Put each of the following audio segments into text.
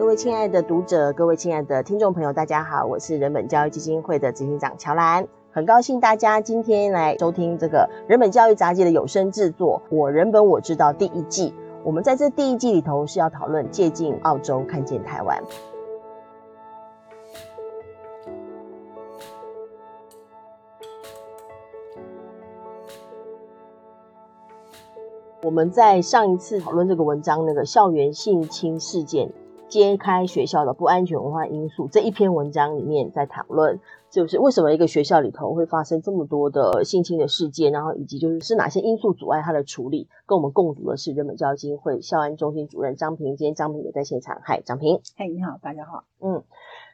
各位亲爱的读者，各位亲爱的听众朋友，大家好，我是人本教育基金会的执行长乔兰，很高兴大家今天来收听这个人本教育杂记的有声制作《我人本我知道》第一季。我们在这第一季里头是要讨论借镜澳洲，看见台湾。我们在上一次讨论这个文章，那个校园性侵事件揭开学校的不安全文化因素这一篇文章里面，在讨论就是为什么一个学校里头会发生这么多的性侵的事件，然后以及就是是哪些因素阻碍它的处理。跟我们共读的是人本教育基金会校安中心主任张平，今天张平也在现场。嗨，张平。嗨，你好，大家好。嗯。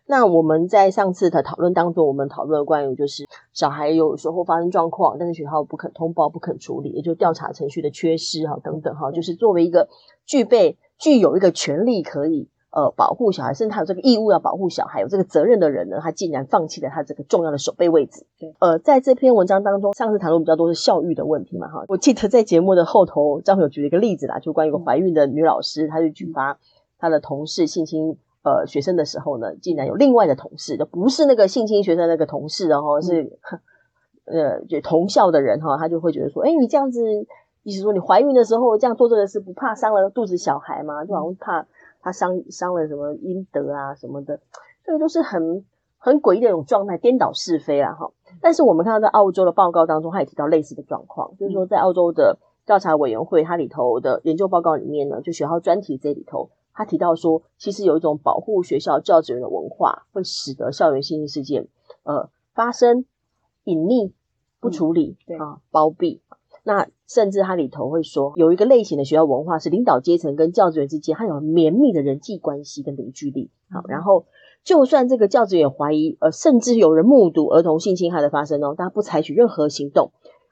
那我们在上次的讨论当中，我们讨论关于就是小孩有时候发生状况，但是学校不肯通报、不肯处理，也就调查程序的缺失哈等等哈，就是作为一个具备具有一个权利可以呃保护小孩，甚至他有这个义务要保护小孩，有这个责任的人呢，他竟然放弃了他这个重要的守备位置。对，呃，在这篇文章当中，上次谈论比较多是教育的问题嘛哈。我记得在节目的后头，张友举了一个例子啦，就关于一个怀孕的女老师，她去举发她的同事性侵。呃，学生的时候呢，竟然有另外的同事，就不是那个性侵学生那个同事，然后是呃，就同校的人哈，他就会觉得说，哎，你这样子，意思说你怀孕的时候这样做这个事，不怕伤了肚子小孩吗？就好像怕他伤伤了什么阴德啊什么的，这个都是很很诡异的一种状态，颠倒是非啊哈。但是我们看到在澳洲的报告当中，他也提到类似的状况，就是说在澳洲的调查委员会它里头的研究报告里面呢，就学校专题这里头。他提到说，其实有一种保护学校教职员的文化，会使得校园性侵事件呃发生隐匿、不处理、嗯、对啊包庇。那甚至它里头会说，有一个类型的学校文化是领导阶层跟教职员之间，还有绵密的人际关系跟凝聚力。好，然后就算这个教职员怀疑，呃，甚至有人目睹儿童性侵害的发生哦，但他不采取任何行动，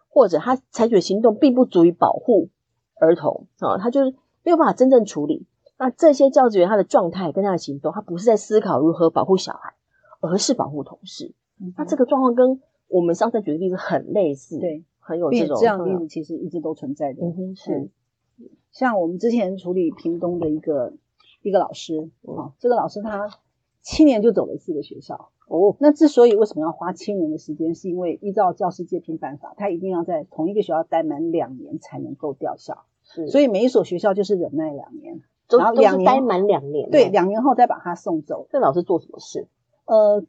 或者他采取的行动并不足以保护儿童啊，他就是没有办法真正处理。那这些教职员他的状态跟他的行动，他不是在思考如何保护小孩，而是保护同事。嗯、那这个状况跟我们上次举的例子很类似，对，很有这种这样的例子，其实一直都存在的。嗯哼，是。像我们之前处理屏东的一个一个老师，嗯、哦，这个老师他七年就走了四个学校。哦，那之所以为什么要花七年的时间，是因为依照教师界聘办法，他一定要在同一个学校待满两年才能够调校。是，所以每一所学校就是忍耐两年。然后两年待满两年，对，两年后再把他送走。这老师做什么事？呃，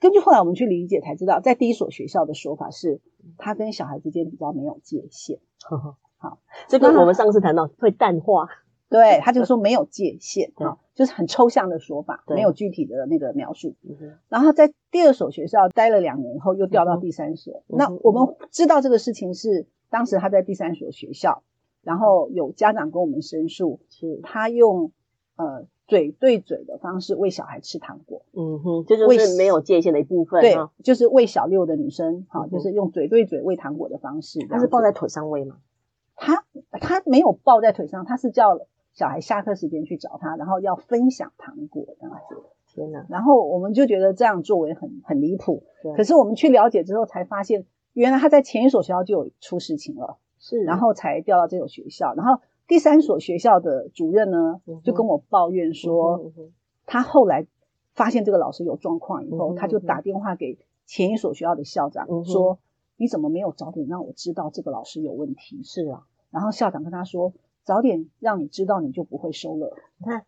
根据后来我们去理解才知道，在第一所学校的说法是，他跟小孩之间比较没有界限。呵呵好，这个我们上次谈到会淡化。对，他就说没有界限，啊，就是很抽象的说法，没有具体的那个描述。然后在第二所学校待了两年以后，又调到第三所。那我们知道这个事情是当时他在第三所学校。然后有家长跟我们申诉，是他用呃嘴对嘴的方式喂小孩吃糖果，嗯哼，这就是没有界限的一部分，对，就是喂小六的女生，好，就是用嘴对嘴喂糖果的方式。她是抱在腿上喂吗？她她没有抱在腿上，她是叫小孩下课时间去找她，然后要分享糖果这样子。天哪！然后我们就觉得这样作为很很离谱，可是我们去了解之后才发现，原来他在前一所学校就有出事情了。是，然后才调到这所学校。然后第三所学校的主任呢，就跟我抱怨说，他后来发现这个老师有状况以后，他就打电话给前一所学校的校长说：“你怎么没有早点让我知道这个老师有问题？”是啊，然后校长跟他说：“早点让你知道，你就不会收了。”你看，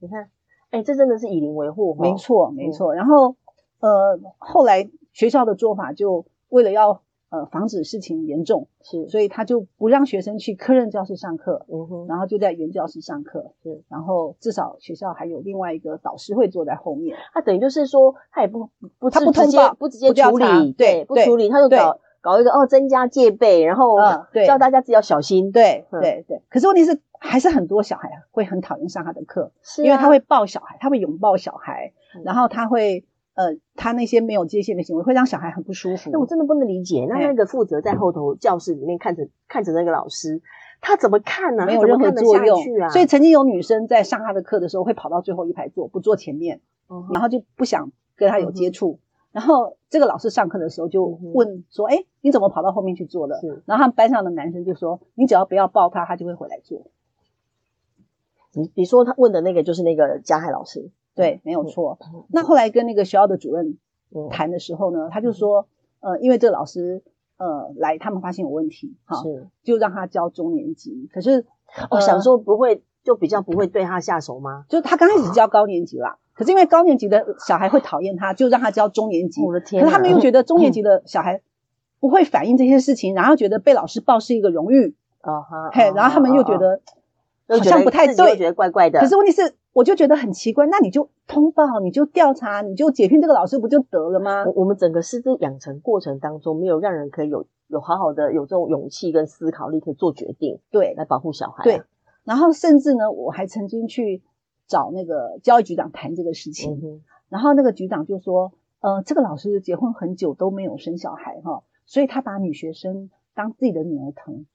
你看，哎，这真的是以邻为户，没错，没错。然后呃，后来学校的做法就为了要。呃，防止事情严重是，所以他就不让学生去科任教室上课，嗯哼，然后就在原教室上课，是，然后至少学校还有另外一个导师会坐在后面。他等于就是说，他也不不他不通报，不直接处理，对，不处理，他就搞搞一个哦，增加戒备，然后对，叫大家自己要小心，对对对。可是问题是，还是很多小孩会很讨厌上他的课，是因为他会抱小孩，他会拥抱小孩，然后他会。呃，他那些没有界限的行为会让小孩很不舒服。那我真的不能理解，那那个负责在后头教室里面看着看着那个老师，他怎么看呢？没有任何作用啊。所以曾经有女生在上他的课的时候，会跑到最后一排坐，不坐前面，然后就不想跟他有接触。然后这个老师上课的时候就问说：“哎，你怎么跑到后面去坐了？”然后他们班上的男生就说：“你只要不要抱他，他就会回来坐。”你你说他问的那个就是那个加害老师，对，没有错。嗯、那后来跟那个学校的主任谈的时候呢，嗯、他就说，呃，因为这个老师呃来，他们发现有问题，哈，是就让他教中年级。可是我、想说不会，就比较不会对他下手吗？就他刚开始教高年级啦，啊、可是因为高年级的小孩会讨厌他，就让他教中年级。我的天、啊！可是他们又觉得中年 级的小孩不会反映这些事情，嗯、然后觉得被老师抱是一个荣誉。啊哈，嘿，然后他们又觉得好像不太对，觉得怪怪的。可是问题是，我就觉得很奇怪，那你就通报，你就调查，你就解聘这个老师不就得了吗？我我们整个师资养成过程当中，没有让人可以有有好好的有这种勇气跟思考力，可以做决定，对，来保护小孩啊。对，然后甚至呢，我还曾经去找那个教育局长谈这个事情，嗯，然后那个局长就说，呃，这个老师结婚很久都没有生小孩哈，所以他把女学生当自己的女儿疼。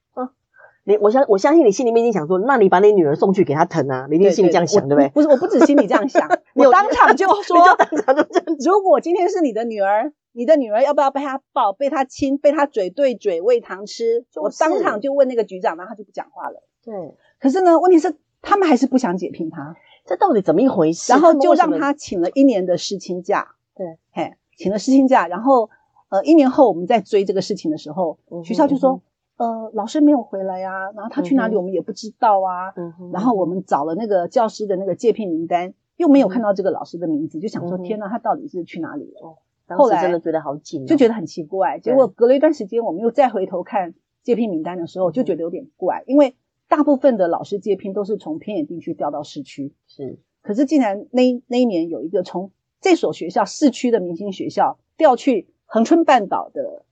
你我相我相信你心里面已经想说，那你把你女儿送去给他疼啊？你一定心里这样想，对，不对？不是，我不止心里这样想，我当场就 说，就当场就这样。如果今天是你的女儿，你的女儿要不要被他抱、被他亲、被他嘴对嘴喂糖吃？就是、我当场就问那个局长，然后他就不讲话了。对，可是呢，问题是他们还是不想解聘他，这到底怎么一回事？然后就让他请了一年的试亲假。对，嘿，请了试亲假，然后呃，一年后我们在追这个事情的时候，学校就说。嗯呃，老师没有回来呀，然后他去哪里我们也不知道啊。嗯哼。然后我们找了那个教师的那个借聘名单，又没有看到这个老师的名字，就想说天哪，他到底是去哪里了？哦后来真的觉得好紧，就觉得很奇怪。结果隔了一段时间，我们又再回头看借聘名单的时候，就觉得有点怪，因为大部分的老师借聘都是从偏远地区调到市区。是。可是竟然那那一年有一个从这所学校市区的明星学校调去恒春半岛的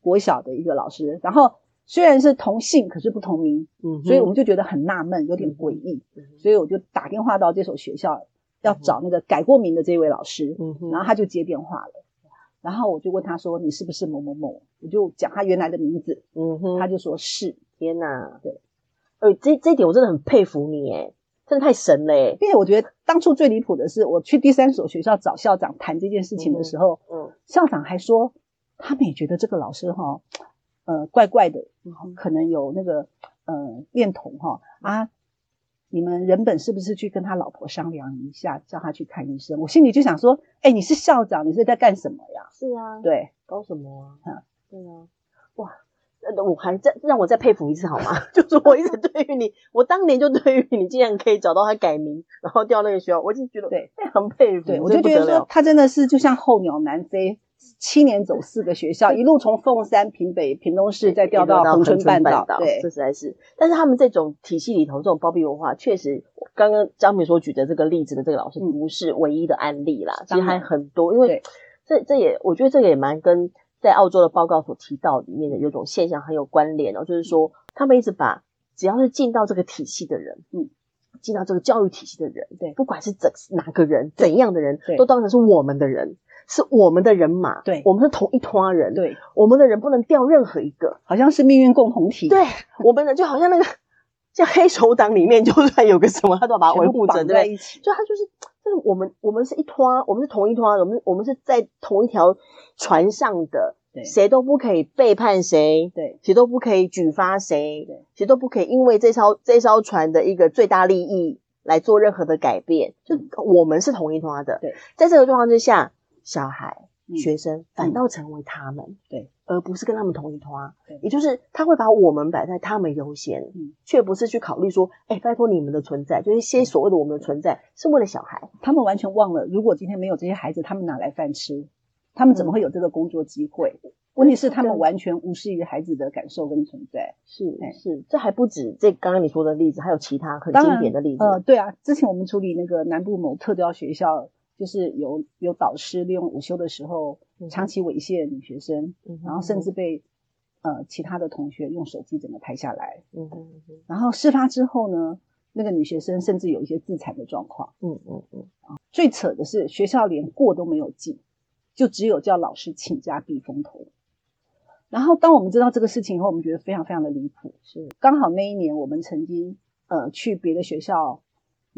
国小的一个老师，然后。虽然是同姓，可是不同名，嗯，所以我们就觉得很纳闷，有点诡异，嗯、所以我就打电话到这所学校，要找那个改过名的这位老师，嗯哼，然后他就接电话了，然后我就问他说：“你是不是某某某？”我就讲他原来的名字，嗯哼，他就说是。天哪，对，呃，这这一点我真的很佩服你，诶，真的太神了，诶，并且我觉得当初最离谱的是，我去第三所学校找校长谈这件事情的时候，嗯，嗯。校长还说他们也觉得这个老师哈。呃，怪怪的，可能有那个呃恋童哈啊！你们人本是不是去跟他老婆商量一下，叫他去看医生？我心里就想说，哎，你是校长，你是在干什么呀？是啊，对，搞什么啊？啊对啊，哇，那我还再让我再佩服一次好吗？就是我一直对于你，我当年就对于你竟然可以找到他改名，然后调那个学校，我已经觉得对非常佩服。对，我就觉得说他真的是就像候鸟南飞。七年走四个学校，一路从凤山、平北、屏东市，再调到恒春半岛。对，这实在是。但是他们这种体系里头，这种包庇文化，确实，刚刚张敏所举的这个例子的这个老师，不是唯一的案例啦。其实还很多，因为这这也，我觉得这个也蛮跟在澳洲的报告所提到里面的有种现象很有关联哦，就是说他们一直把只要是进到这个体系的人，嗯，进到这个教育体系的人，对，不管是怎哪个人怎样的人，都当成是我们的人。是我们的人马，对，我们是同一团人，对，我们的人不能掉任何一个，好像是命运共同体。对，我们的就好像那个 像黑手党里面，就算有个什么，他都要把它维护着，对一起？就他就是，就是我们，我们是一团，我们是同一团，我们我们是在同一条船上的，对，谁都不可以背叛谁，对，谁都不可以举发谁，对，谁都不可以因为这艘这艘船的一个最大利益来做任何的改变，就我们是同一团的，对，在这个状况之下。小孩、学生反倒成为他们，对，而不是跟他们同一团。对，也就是他会把我们摆在他们优先，嗯，却不是去考虑说，哎，拜托你们的存在，就是一些所谓的我们的存在是为了小孩。他们完全忘了，如果今天没有这些孩子，他们哪来饭吃？他们怎么会有这个工作机会？问题是他们完全无视于孩子的感受跟存在。是是，这还不止这刚刚你说的例子，还有其他很经典的例子。呃，对啊，之前我们处理那个南部某特教学校。就是有有导师利用午休的时候长期猥亵女学生，嗯、然后甚至被呃其他的同学用手机整个拍下来。嗯哼嗯然后事发之后呢，那个女学生甚至有一些自残的状况。嗯嗯嗯。最扯的是学校连过都没有记，就只有叫老师请假避风头。然后当我们知道这个事情以后，我们觉得非常非常的离谱。是刚好那一年我们曾经呃去别的学校。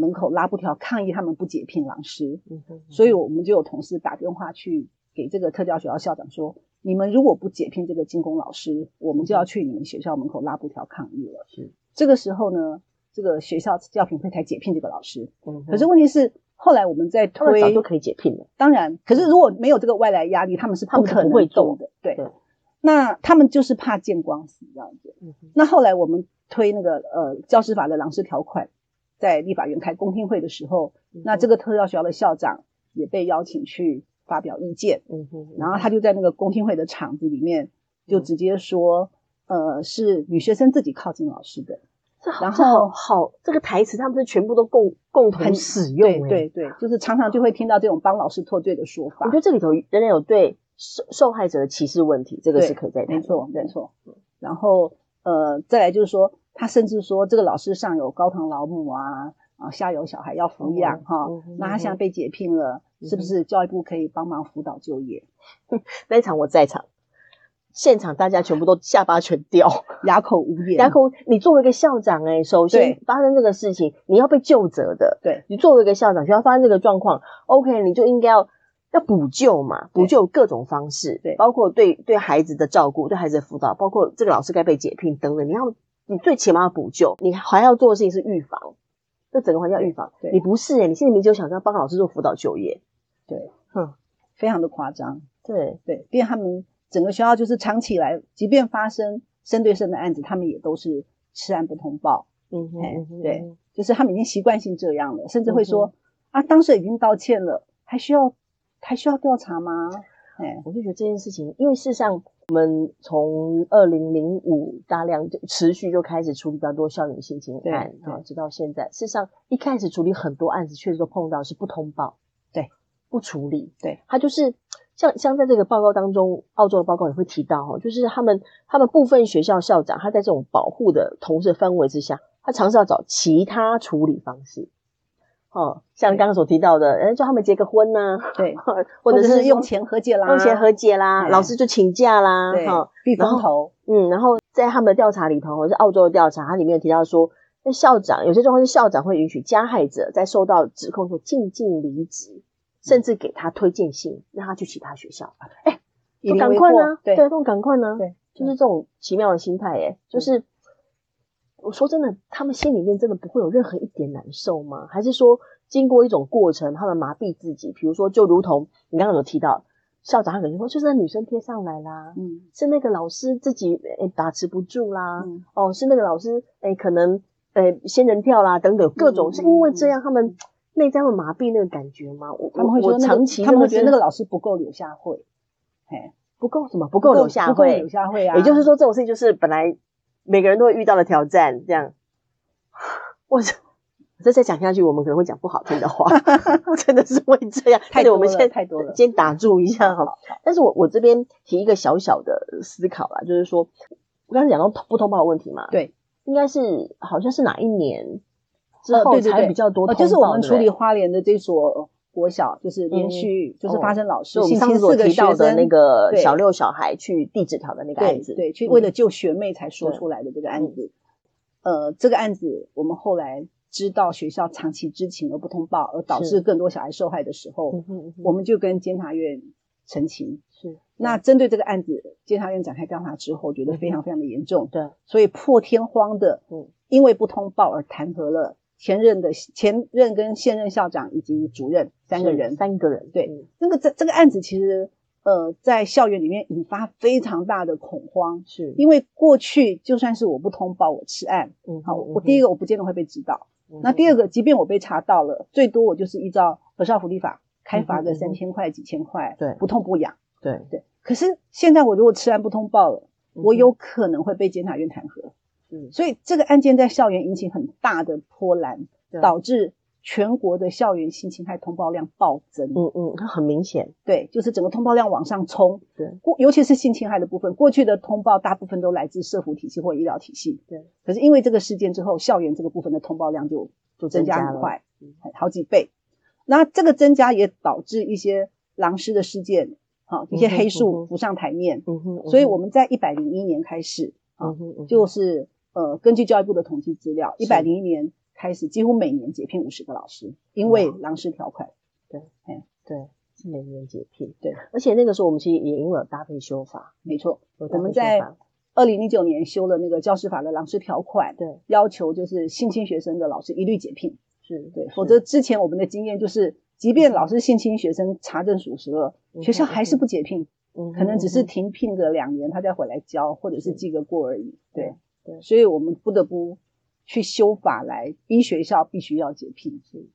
门口拉布条抗议他们不解聘老师，嗯哼嗯哼，所以我们就有同事打电话去给这个特教学校校长说：你们如果不解聘这个金工老师，我们就要去你们学校门口拉布条抗议了。是这个时候呢，这个学校教评会才解聘这个老师。嗯，可是问题是后来我们在推，早就可以解聘了。当然，可是如果没有这个外来压力，他们是不可能会动的。对，对那他们就是怕见光死这样子。嗯，那后来我们推那个呃教师法的狼师条款，在立法院开公听会的时候，嗯、那这个特教学校的校长也被邀请去发表意见。嗯哼，然后他就在那个公听会的场子里面，就直接说。呃，是女学生自己靠近老师的，然后好，好，这个台词他们是全部都共共同使用，对对对，就是常常就会听到这种帮老师脱罪的说法。我觉得这里头仍然有对受受害者的歧视问题，这个是可以再谈。没错，没错。然后呃，再来就是说，他甚至说这个老师上有高堂老母啊，啊下有小孩要抚养哈，那他现在被解聘了，嗯、是不是教育部可以帮忙辅导就业？那一场我在场。现场大家全部都下巴全掉，哑口无言。哑口，你作为一个校长、欸，哎，首先发生这个事情，你要被救责的。对，你作为一个校长，学校发生这个状况，OK，你就应该要要补救嘛，补救各种方式，对，包括对对孩子的照顾，对孩子的辅导，包括这个老师该被解聘等等。你要，你最起码要补救，你还要做的事情是预防，这整个环境要预防。对，你不是哎、欸，你心里面就想着要帮老师做辅导就业，对，哼，非常的夸张。对对，因为他们。整个学校就是藏起来，即便发生生对生的案子，他们也都是吃案不通报。嗯哼，嗯哼，对，就是他们已经习惯性这样了，甚至会说、嗯、啊，当时已经道歉了，还需要还需要调查吗？哎，我就觉得这件事情，因为事实上我们从二零零五大量就持续就开始处理比较多校园性侵案啊，直到现在，事实上一开始处理很多案子，确实都碰到是不通报，对，不处理，对，他就是。像像在这个报告当中，澳洲的报告也会提到哈，就是他们他们部分学校校长，他在这种保护的同事氛围之下，他尝试要找其他处理方式，哦，像刚刚所提到的，哎，叫他们结个婚呐，对，或者是用钱和解啦，用钱和解啦，老师就请假啦，哈，避风头，嗯，然后在他们的调查里头，或是澳洲的调查，它里面有提到说，那校长有些状况是校长会允许加害者在受到指控后静静离职。甚至给他推荐信，让他去其他学校。哎，都赶快呢？对，都赶快呢？对，就是这种奇妙的心态。哎，就是我说真的，他们心里面真的不会有任何一点难受吗？还是说，经过一种过程，他们麻痹自己？比如说，就如同你刚刚有提到，校长他可能说，就是那女生贴上来啦，嗯，是那个老师自己哎把持不住啦，嗯哦，是那个老师哎可能呃仙人跳啦等等各种，是因为这样他们。内在会麻痹那个感觉吗？我他们会说、那个，长期他们会觉得那个老师不够柳下惠，嘿，不够什么？不够柳下惠，不够柳下惠啊！也就是说，这种事情就是本来每个人都会遇到的挑战，这样。我这再讲下去，我们可能会讲不好听的话，真的是会这样。太多了，我们现在太多了，先打住一下哈。但是我我这边提一个小小的思考啦，就是说，我刚才讲到不通报的问题嘛，对，应该是好像是哪一年？之后才比较多，呃，就是我们处理花莲的这所国小，就是连续就是发生老师性侵四个学生的那个小六小孩去递纸条的那个案子，对，对，去为了救学妹才说出来的这个案子。呃，这个案子我们后来知道学校长期知情而不通报，而导致更多小孩受害的时候，我们就跟监察院澄清。是，那针对这个案子，监察院展开调查之后，觉得非常非常的严重，对，所以破天荒的，嗯，因为不通报而弹劾了。前任的前任跟现任校长以及主任三个人，三个人，对，嗯、那个这这个案子其实呃在校园里面引发非常大的恐慌，是。因为过去就算是我不通报我吃案，嗯，好，我第一个我不见得会被知道，嗯、那第二个即便我被查到了，最多我就是依照和少福利法开罚个三千块几千块，对，不痛不痒，对。对。可是现在我如果吃案不通报了，我有可能会被监察院弹劾。嗯，所以这个案件在校园引起很大的波澜，导致全国的校园性侵害通报量暴增。嗯嗯，它很明显，对，就是整个通报量往上冲。对，过尤其是性侵害的部分，过去的通报大部分都来自社福体系或医疗体系。对，可是因为这个事件之后，校园这个部分的通报量就就增加很快，好几倍。那这个增加也导致一些狼师的事件，好一些黑数浮上台面。嗯哼，所以我们在一百零一年开始啊，就是。呃，根据教育部的统计资料，一百零一年开始，几乎每年解聘五十个老师，因为狼师条款。对，哎，对，是每年解聘。对，而且那个时候我们其实也因为有搭配修法，没错，我们在二零零九年修了那个教师法的狼师条款，对，要求就是性侵学生的老师一律解聘，是。对，否则之前我们的经验就是，即便老师性侵学生查证属实了，嗯、学校还是不解聘，嗯，可能只是停聘个两年，他再回来教，或者是记个过而已，对对，所以我们不得不去修法来逼学校必须要解聘，是。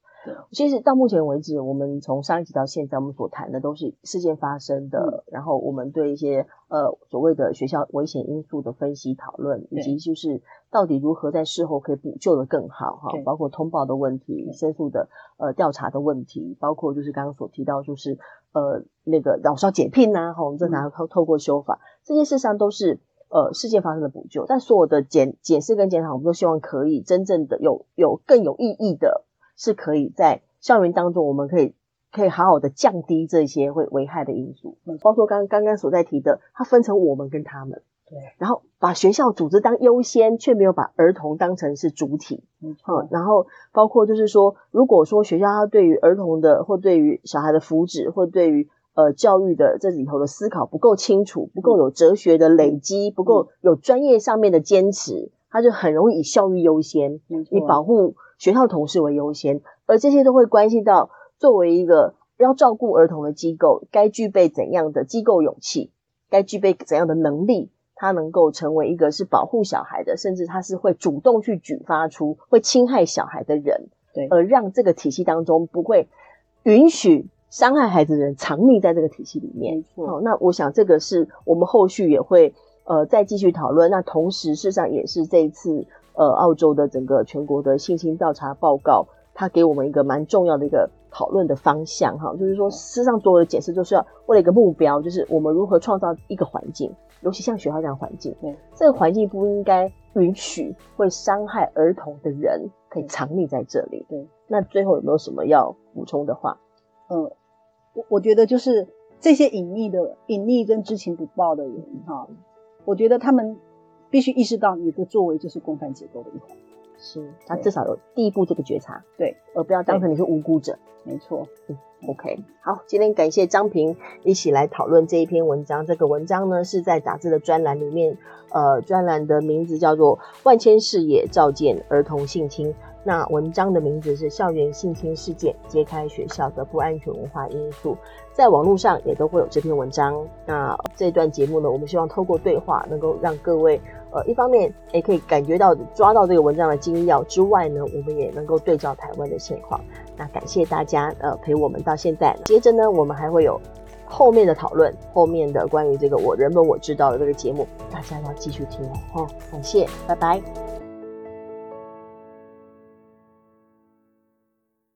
其实到目前为止，我们从上一集到现在，我们所谈的都是事件发生的，嗯、然后我们对一些呃所谓的学校危险因素的分析讨论，以及就是到底如何在事后可以补救的更好哈，包括通报的问题、申诉的呃调查的问题，包括就是刚刚所提到就是呃那个老师要解聘呐，哈，我们正常透透过修法，嗯、这些事实上都是呃事件发生的补救，但所有的检检视跟检讨，我们都希望可以真正的有有更有意义的。是可以在校园当中，我们可以可以好好的降低这些会危害的因素，包括刚刚刚所在提的，它分成我们跟他们，对，然后把学校组织当优先，却没有把儿童当成是主体，嗯，然后包括就是说，如果说学校它对于儿童的或对于小孩的福祉或对于呃教育的这里头的思考不够清楚，不够有哲学的累积，不够有专业上面的坚持，他就很容易以效率优先，以保护。学校同事为优先，而这些都会关系到作为一个要照顾儿童的机构，该具备怎样的机构勇气，该具备怎样的能力，他能够成为一个是保护小孩的，甚至他是会主动去举发出会侵害小孩的人，对，而让这个体系当中不会允许伤害孩子的人藏匿在这个体系里面。没错，那我想这个是我们后续也会呃再继续讨论。那同时，事实上也是这一次。呃，澳洲的整个全国的性侵调查报告，它给我们一个蛮重要的一个讨论的方向哈，就是说，事实上所有的解释就是要为了一个目标，就是我们如何创造一个环境，尤其像学校这样环境，对，这个环境不应该允许会伤害儿童的人可以藏匿在这里。对，那最后有没有什么要补充的话？嗯，我我觉得就是这些隐匿的、隐匿跟知情不报的人哈，我觉得他们。必须意识到你的作为就是共犯结构的一环，是，他至少有第一步这个觉察，对，而不要当成你是无辜者，没错，嗯，OK，好，今天感谢张平一起来讨论这一篇文章，这个文章呢是在杂志的专栏里面，呃，专栏的名字叫做《万千视野照见儿童性侵》。那文章的名字是《校园性侵事件揭开学校的不安全文化因素》，在网络上也都会有这篇文章。那这段节目呢，我们希望透过对话，能够让各位呃，一方面也可以感觉到抓到这个文章的精要之外呢，我们也能够对照台湾的现况。那感谢大家呃陪我们到现在。接着呢，我们还会有后面的讨论，后面的关于这个我人本我知道的这个节目，大家要继续听哦。好，感谢，拜拜。